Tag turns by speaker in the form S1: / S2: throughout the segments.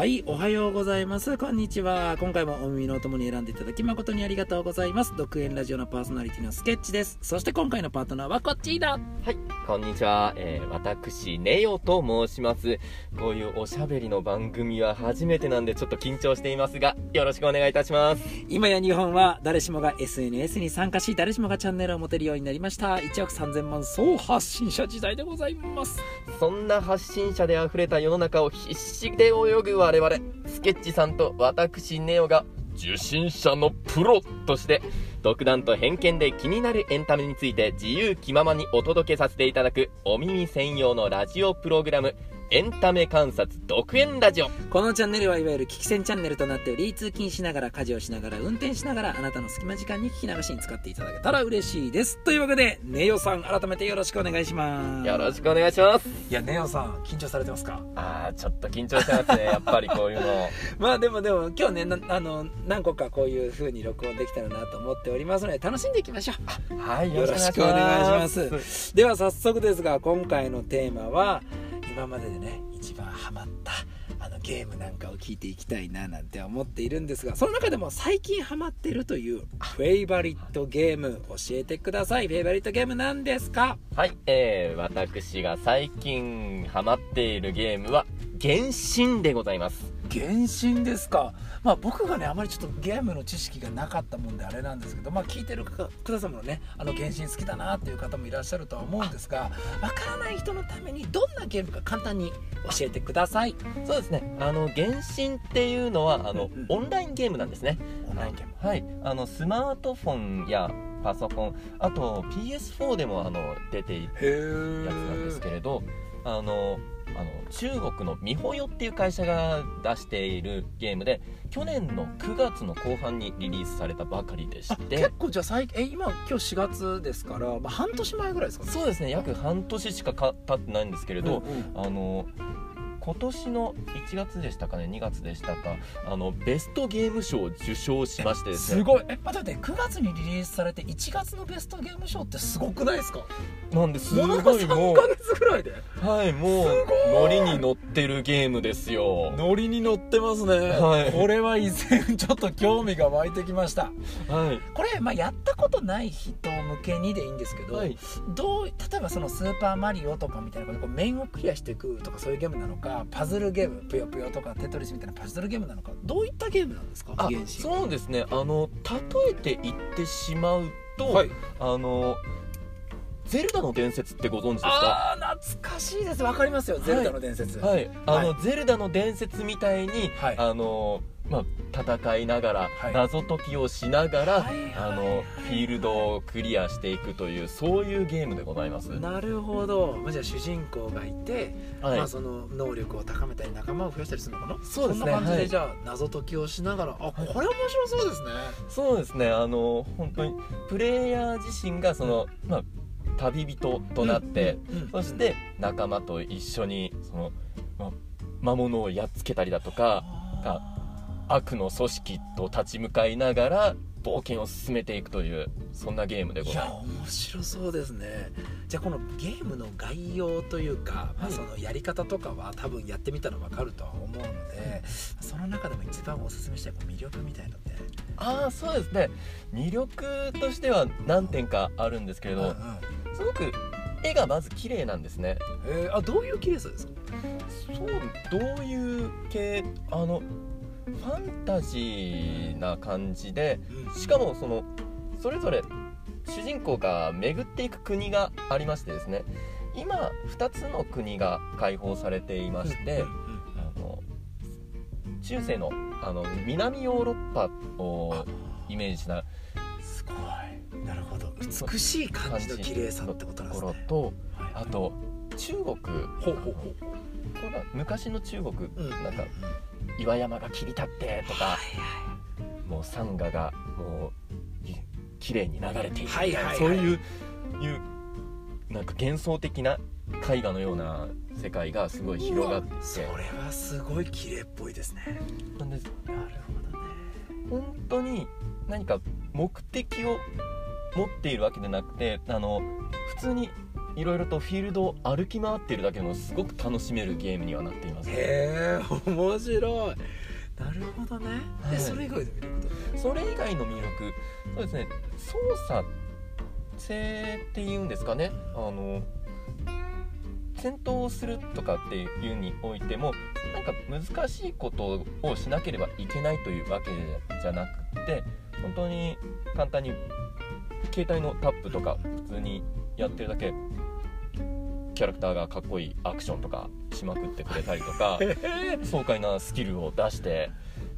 S1: はい、おはようございます。こんにちは。今回もお耳のお供に選んでいただき誠にありがとうございます。独演ラジオのパーソナリティのスケッチです。そして今回のパートナーはこっちだ。
S2: はい、こんにちは。えー、私、ネオと申します。こういうおしゃべりの番組は初めてなんでちょっと緊張していますが、よろしくお願いいたします。
S1: 今や日本は誰しもが SNS に参加し、誰しもがチャンネルを持てるようになりました。1億3000万総発信者時代でございます。
S2: そんな発信者で溢れた世の中を必死で泳ぐ我々、スケッチさんと私、ネオが、受信者のプロとして、独断と偏見で気になるエンタメについて自由気ままにお届けさせていただくお耳専用のラジオプログラム、エンタメ観察独演ラジオ。
S1: このチャンネルはいわゆる聞き戦チャンネルとなっており通勤しながら家事をしながら運転しながらあなたの隙間時間に聞き流しに使っていただけたら嬉しいですというわけでネオさん改めてよろしくお願いします
S2: よろしくお願いします。
S1: いやネオさん緊張されてますか？
S2: あー、ちょっと緊張してますね。やっぱりこういうの。
S1: まあでもでも今日ねなあの何個かこういう風に録音できたらなと思っておりますので楽しんでいきましょう
S2: はい、
S1: よろしくお願いしますでは早速ですが今回のテーマは今まででね一番ハマったあのゲームなんかを聞いていきたいななんて思っているんですがその中でも最近ハマってるというフェイバリットゲーム教えてくださいフェイバリットゲームなんですか？
S2: はい、えー、私が最近ハマっているゲームは、原神でございます。
S1: 原神ですか。まあ僕がねあまりちょっとゲームの知識がなかったもんであれなんですけどまあ聞いてるくださんもねあの原神好きだなっていう方もいらっしゃるとは思うんですがわからない人のためにどんなゲームか簡単に教えてください。
S2: そうですね、あの、原神っていうのは、あの、
S1: うんうん
S2: オンラインゲームなんですね。
S1: オンラインゲーム。
S2: はい、あの、スマートフォンやパソコン、あと PS4 でも、あの、出ているやつなんですけれど、あの、あの中国のミホヨっていう会社が出しているゲームで去年の9月の後半にリリースされたばかりでし
S1: あ
S2: て
S1: 結構じゃあ最近え今今日4月ですから、まあ、半年前ぐらいですかね。
S2: そうですね約半年しかか経ってないんですけれど、
S1: うんうん。
S2: あの今年の1月でしたかね2月でしたかあのベストゲーム賞を受賞しましてですね。
S1: すごい。え待って待って9月にリリースされて1月のベストゲーム賞ってすごくないですか？
S2: なんです。ごいも
S1: 3ヶ月ぐらいで？
S2: うはいもうノリに乗ってるゲームですよ。
S1: ノリに乗ってますね、
S2: はい。
S1: これは以前ちょっと興味が湧いてきました。
S2: はい。
S1: これ、まあ、やったことない人向けにでいいんですけど、
S2: はい。
S1: どう例えばその「スーパーマリオ」とかみたいなことでこう面をクリアしていくとかそういうゲームなのかパズルゲームぷよぷよとかテトリスみたいなパズルゲームなのかどういったゲームなんですか？
S2: そうですね。あの例えて言ってしまうと、
S1: はい。
S2: あのゼルダの伝説ってご存知ですか？
S1: ああ懐かしいです。わかりますよ「ゼルダの伝説」
S2: はい、あの、
S1: は
S2: ゼルダの伝説みたいに、
S1: はい。
S2: あのまあ戦いながら、
S1: はい。
S2: 謎解きをしながら、
S1: はい
S2: あのフィールドをクリアしていくというそういうゲームでございます。
S1: なるほど、まあ、じゃあ主人公がいて、
S2: はい。
S1: まあ、その能力を高めたり仲間を増やしたりするのかな？
S2: そうですね
S1: んな感じで、
S2: はい。
S1: じゃあ謎解きをしながらあこれ面白そうですね。
S2: そうですねあの本当にプレイヤー自身がその、まあ、旅人となって、
S1: うんうんうん
S2: そして仲間と一緒にその、まあ、魔物をやっつけたりだとか
S1: あ
S2: 悪の組織と立ち向かいながら冒険を進めていくというそんなゲームでございます。
S1: 面白そうですね。じゃあこのゲームの概要というか、まあ、
S2: はい
S1: そのやり方とかは多分やってみたら分かるとは思うのでその中でも一番おすすめしたい魅力みたいなのって。
S2: ああそうですね。魅力としては何点かあるんですけれど、
S1: うんうん。
S2: すごく絵がまず綺麗なんですね。
S1: えーあどういう綺麗さですか？
S2: そうどういう系？あのファンタジーな感じでしかもそのそれぞれ主人公が巡っていく国がありましてですね。今2つの国が開放されていまして、あの中世のあの南ヨーロッパをイメージした
S1: すごい。なるほど。美しい感じの綺麗さってことなん
S2: と
S1: ですね。
S2: ころと
S1: はい。
S2: あと中国
S1: ほうほうほう
S2: これが昔の中国
S1: うん。
S2: なんか岩山が切り立ってとか
S1: はい
S2: もう山河がもうい綺麗に流れているみたいな
S1: はいはいはい。
S2: そういういうなんか幻想的な絵画のような世界がすごい広がって。
S1: それはすごい綺麗っぽいですね。
S2: なんで
S1: なるほどね。
S2: 本当に何か目的を持っているわけでなくてあの普通にいろいろとフィールドを歩き回っているだけでもすごく楽しめるゲームにはなっています。
S1: へえ面白い。なるほどね、
S2: はい。
S1: でそれ以外の魅力。って
S2: それ以外の魅力そうですね。操作性っていうんですかね。あの戦闘をするとかっていうにおいてもなんか難しいことをしなければいけないというわけじゃなくて本当に簡単に携帯のタップとか普通にやってるだけキャラクターがかっこいいアクションとかしまくってくれたりとか 爽快なスキルを出して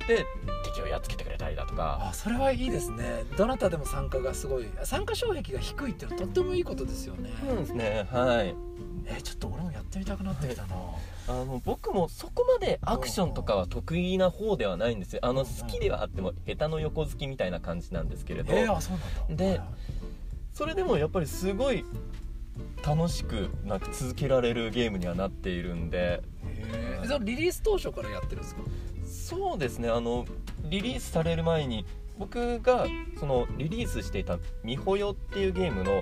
S2: で敵をやっつけてくれたりだとか。
S1: あそれはいいですね。どなたでも参加がすごい。参加障壁が低いっていうのはとってもいいことですよね、
S2: そうですね。はい。
S1: えちょっと俺もやってみたくなってきたな、
S2: あの僕もそこまでアクションとかは得意な方ではないんですよ。あの
S1: うん。
S2: 好きではあっても下手の横好きみたいな感じなんですけれど。
S1: えー、あそうなんだ。
S2: でそれでもやっぱりすごい楽しくなんか続けられるゲームにはなっているんで。
S1: そのリリース当初からやってるんですか？
S2: そうですねあのリリースされる前に僕がそのリリースしていた「みほよ」っていうゲームの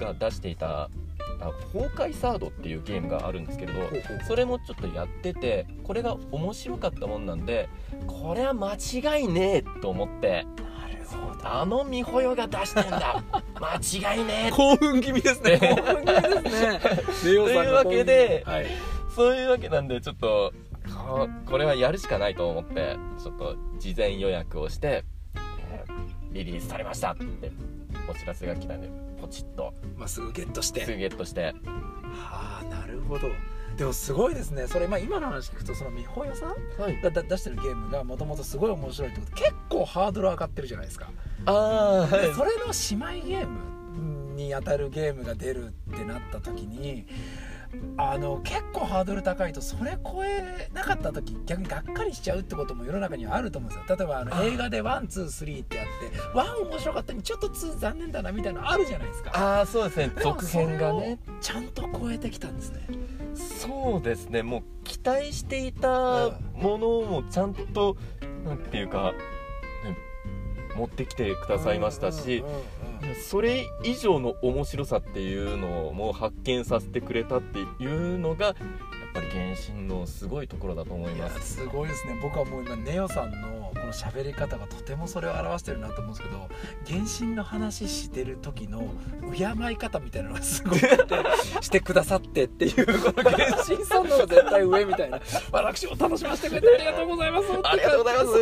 S2: が出していた「あ崩壊サード」っていうゲームがあるんですけれどそれもちょっとやっててこれが面白かったもんなんでこれは間違いねえと思ってあのみほよが出してんだ。間違いねえ。
S1: 興奮気味ですね。興奮気味ですね。
S2: というわけで
S1: はい。
S2: そういうわけなんでちょっとここれはやるしかないと思ってちょっと事前予約をして、えーリリースされました。ってお知らせが来たんでポチッと。
S1: まあ、すぐゲットして。
S2: すぐゲットして。
S1: はあなるほどでもすごいですね。それ、まあ、今の話聞くとそのみほよさん
S2: はい。
S1: がだ出してるゲームがもともとすごい面白いってこと結構ハードル上がってるじゃないですか、
S2: ああはい。
S1: でそれの姉妹ゲームに当たるゲームが出るってなった時にあの結構ハードル高いとそれ超えなかった時逆にがっかりしちゃうってことも世の中にはあると思うんですよ。例えばあの
S2: あ
S1: 映画で one two three ってやって one 面白かったのにちょっと two 残念だなみたいなのあるじゃないですか。
S2: ああそうですね。続編がね。
S1: ちゃんと超えてきたんですね。
S2: そうですね。もう期待していたものもちゃんとなんていうか、ね持ってきてくださいましたし、
S1: うんうんうんうん
S2: それ以上の面白さっていうのをも発見させてくれたっていうのがやっぱり原神のすごいところだと思います。
S1: すごいですね。僕はもう今ネオさんのの喋り方がとてもそれを表してるなと思うんですけど原神の話してる時の敬い方みたいなのがすごくて してくださってっていうこの原神さんの方が絶対上みたいな。私を楽しませてくれてありがとうございます
S2: ありがとうございま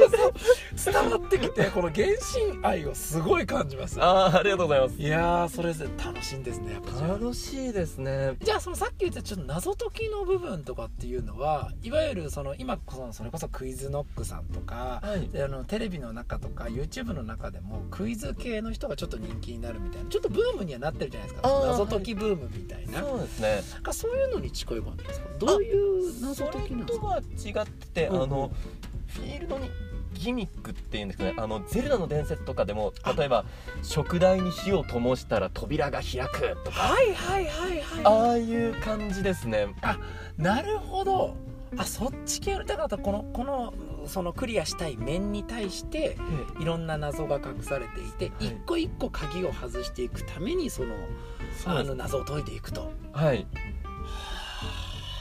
S2: す。
S1: 伝わってきてこの原神愛をすごい感じます。
S2: ああありがとうございます。
S1: いやーそれぞれ楽しいんですね。やっぱ
S2: 楽しいですね。
S1: じゃあそのさっき言ったちょっと謎解きの部分とかっていうのはいわゆるその今そのそれこそクイズノックさんとか、
S2: はい
S1: であのテレビの中とか YouTube の中でもクイズ系の人がちょっと人気になるみたいなちょっとブームにはなってるじゃないですか。謎解きブームみたいな,、
S2: そうですね。
S1: なんかそういうのに近い感じですか？どういう謎
S2: それ
S1: 解きなんですか？
S2: とは違ってあのフィールドにギミックっていうんですかね。あのゼルダの伝説とかでも例えば食台に火を灯したら扉が開くとか。
S1: はいはいはいはい。
S2: ああいう感じですね。
S1: なるほどあそっち系だからこのこのそのクリアしたい面に対していろんな謎が隠されていて、
S2: はい
S1: 一個一個鍵を外していくためにそのあの謎を解いていくと。
S2: はい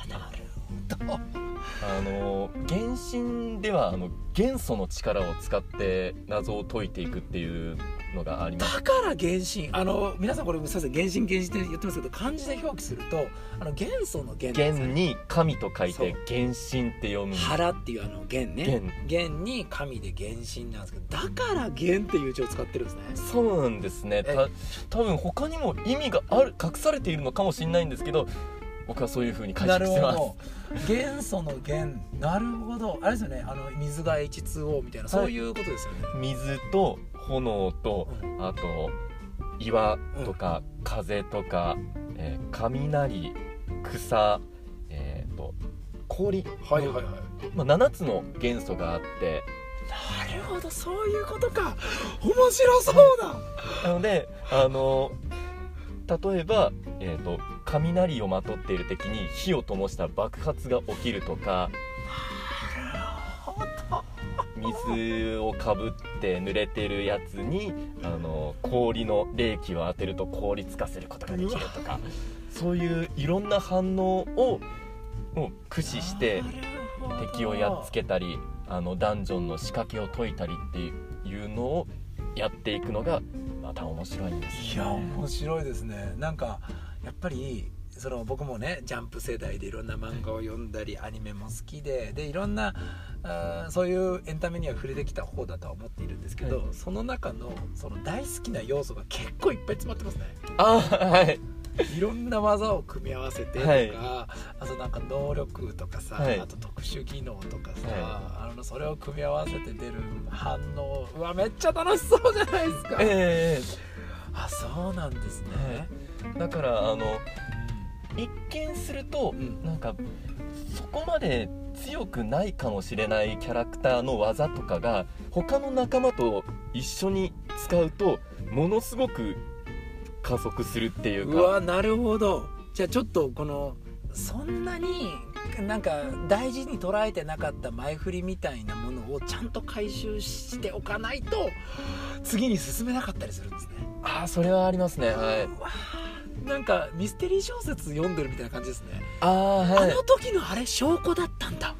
S1: なるほど。
S2: あの原神ではあの元素の力を使って謎を解いていくっていうのがあります。
S1: だから原神。あの皆さんこれすいません原神原神って言ってますけど漢字で表記するとあの元素の元
S2: 元に神と書いて原神って読む。
S1: 腹っていうあの元ね。
S2: 元。
S1: 元に神で原神なんですけどだから元っていう字を使ってるんですね。
S2: そうなんですね。
S1: え
S2: た多分他にも意味がある隠されているのかもしれないんですけど僕はそういう風に解
S1: な
S2: 釈してます。
S1: るほど。元素の元。なるほど。あれですよね。あの水が H2O みたいなそういうことですよね。
S2: 水と炎と
S1: うん。
S2: あと岩とか風とか、えー雷草、えー、と氷。
S1: はいはいはい。
S2: まあ、7つの元素があって。
S1: なるほどそういうことか。面白そうだ。
S2: なのであの例えば、えー、と雷をまとっている敵に火を灯した爆発が起きるとか水をかぶって濡れてるやつにあの氷の冷気を当てると凍りつかせることができるとかそういういろんな反応をもう駆使して敵をやっつけたりあのダンジョンの仕掛けを解いたりっていうのをやっていくのがまた面白いんです
S1: いや面白いですね。なんかやっぱりその僕もねジャンプ世代でいろんな漫画を読んだりアニメも好きででいろんなあそういうエンタメには触れてきた方だとは思っているんですけど、
S2: はい。
S1: その中のその大好きな要素が結構いっぱい詰まってますね。
S2: あはい。
S1: いろんな技を組み合わせてとか、
S2: はい。
S1: あとなんか能力とかさ、
S2: はい。
S1: あと特殊技能とかさ、
S2: は
S1: あのそれを組み合わせて出る反応うわめっちゃ楽しそうじゃないですか、
S2: え
S1: あそうなんですね、
S2: えだからあの一見すると、
S1: うん。
S2: なんかそこまで強くないかもしれないキャラクターの技とかが他の仲間と一緒に使うとものすごく加速するっていう
S1: う
S2: か
S1: わなるほど。じゃあちょっとこのそんなになんか大事に捉えてなかった前振りみたいなものをちゃんと回収しておかないと次に進めなかったりするんですね。
S2: ああそれはありますね。はい。う
S1: わなんかミステリー小説読んでるみたいな感じですね、
S2: ああはい。
S1: あの時のあれ証拠だったんだ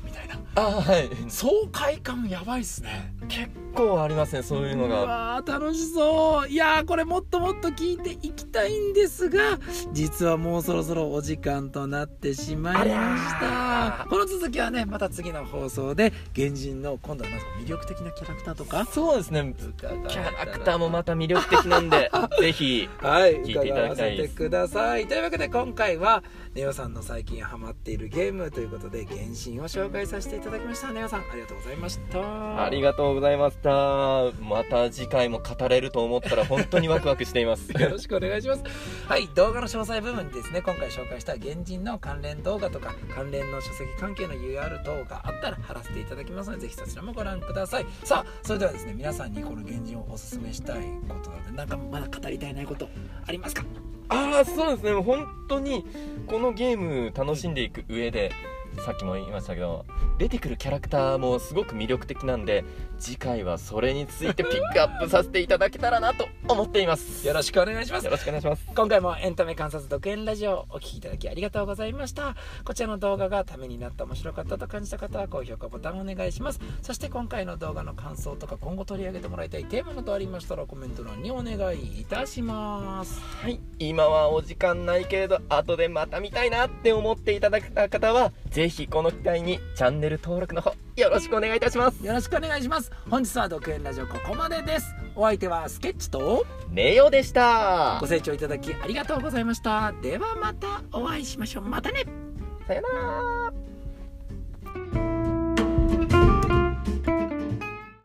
S2: ああはい。
S1: 爽快感やばいっすね。
S2: 結構ありますねそういうの
S1: う
S2: が
S1: わー楽しそう。いやーこれもっともっと聞いていきたいんですが実はもうそろそろお時間となってしまいました。この続きはねまた次の放送で原人の今度はなんか魅力的なキャラクターとか。
S2: そうですね。
S1: キャ
S2: キャラクターもまた魅力的なんで ぜひ
S1: はい、
S2: 聞いていただきたいです。
S1: 伺わせてください。というわけで今回はネオさんの最近ハマっているゲームということで原神を紹介させていただきましたネオさんありがとうございました。
S2: ありがとうございました。また次回も語れると思ったら本当にワクワクしています。
S1: よろしくお願いします。はい、動画の詳細部分にですね、今回紹介した原人の関連動画とか、関連の書籍関係の UR 等があったら貼らせていただきますので、ぜひそちらもご覧ください。さあ、それではですね、皆さんにこの原人をおすすめしたいことなので、なんかまだ語りたいないことありますか？
S2: ああそうですね。本当にこのゲーム楽しんでいく上でさっきも言いましたけど出てくるキャラクターもすごく魅力的なんで次回はそれについてピックアップさせていただけたらなと思っています。
S1: よろしくお願いします。
S2: よ。ろしくお願いします。
S1: 今回もエンタメ観察独演ラジオをお聞きいただきありがとうございました。こちらの動画がためになった面白かったと感じた方は高評価ボタンをお願いします。そして今回の動画の感想とか今後取り上げてもらいたいテーマなどありましたらコメント欄にお願いいたします。
S2: はい。今はお時間ないけれど後でまた見たいなって思っていただけた方はぜひこの機会にチャンネル登録の方よろしくお願いいたします。
S1: よろしくお願いします。本日は独演ラジオここまでです。お相手はスケッチと
S2: ネオでした。
S1: ご清聴いただきありがとうございました。ではまたお会いしましょう。またね。
S2: さよなら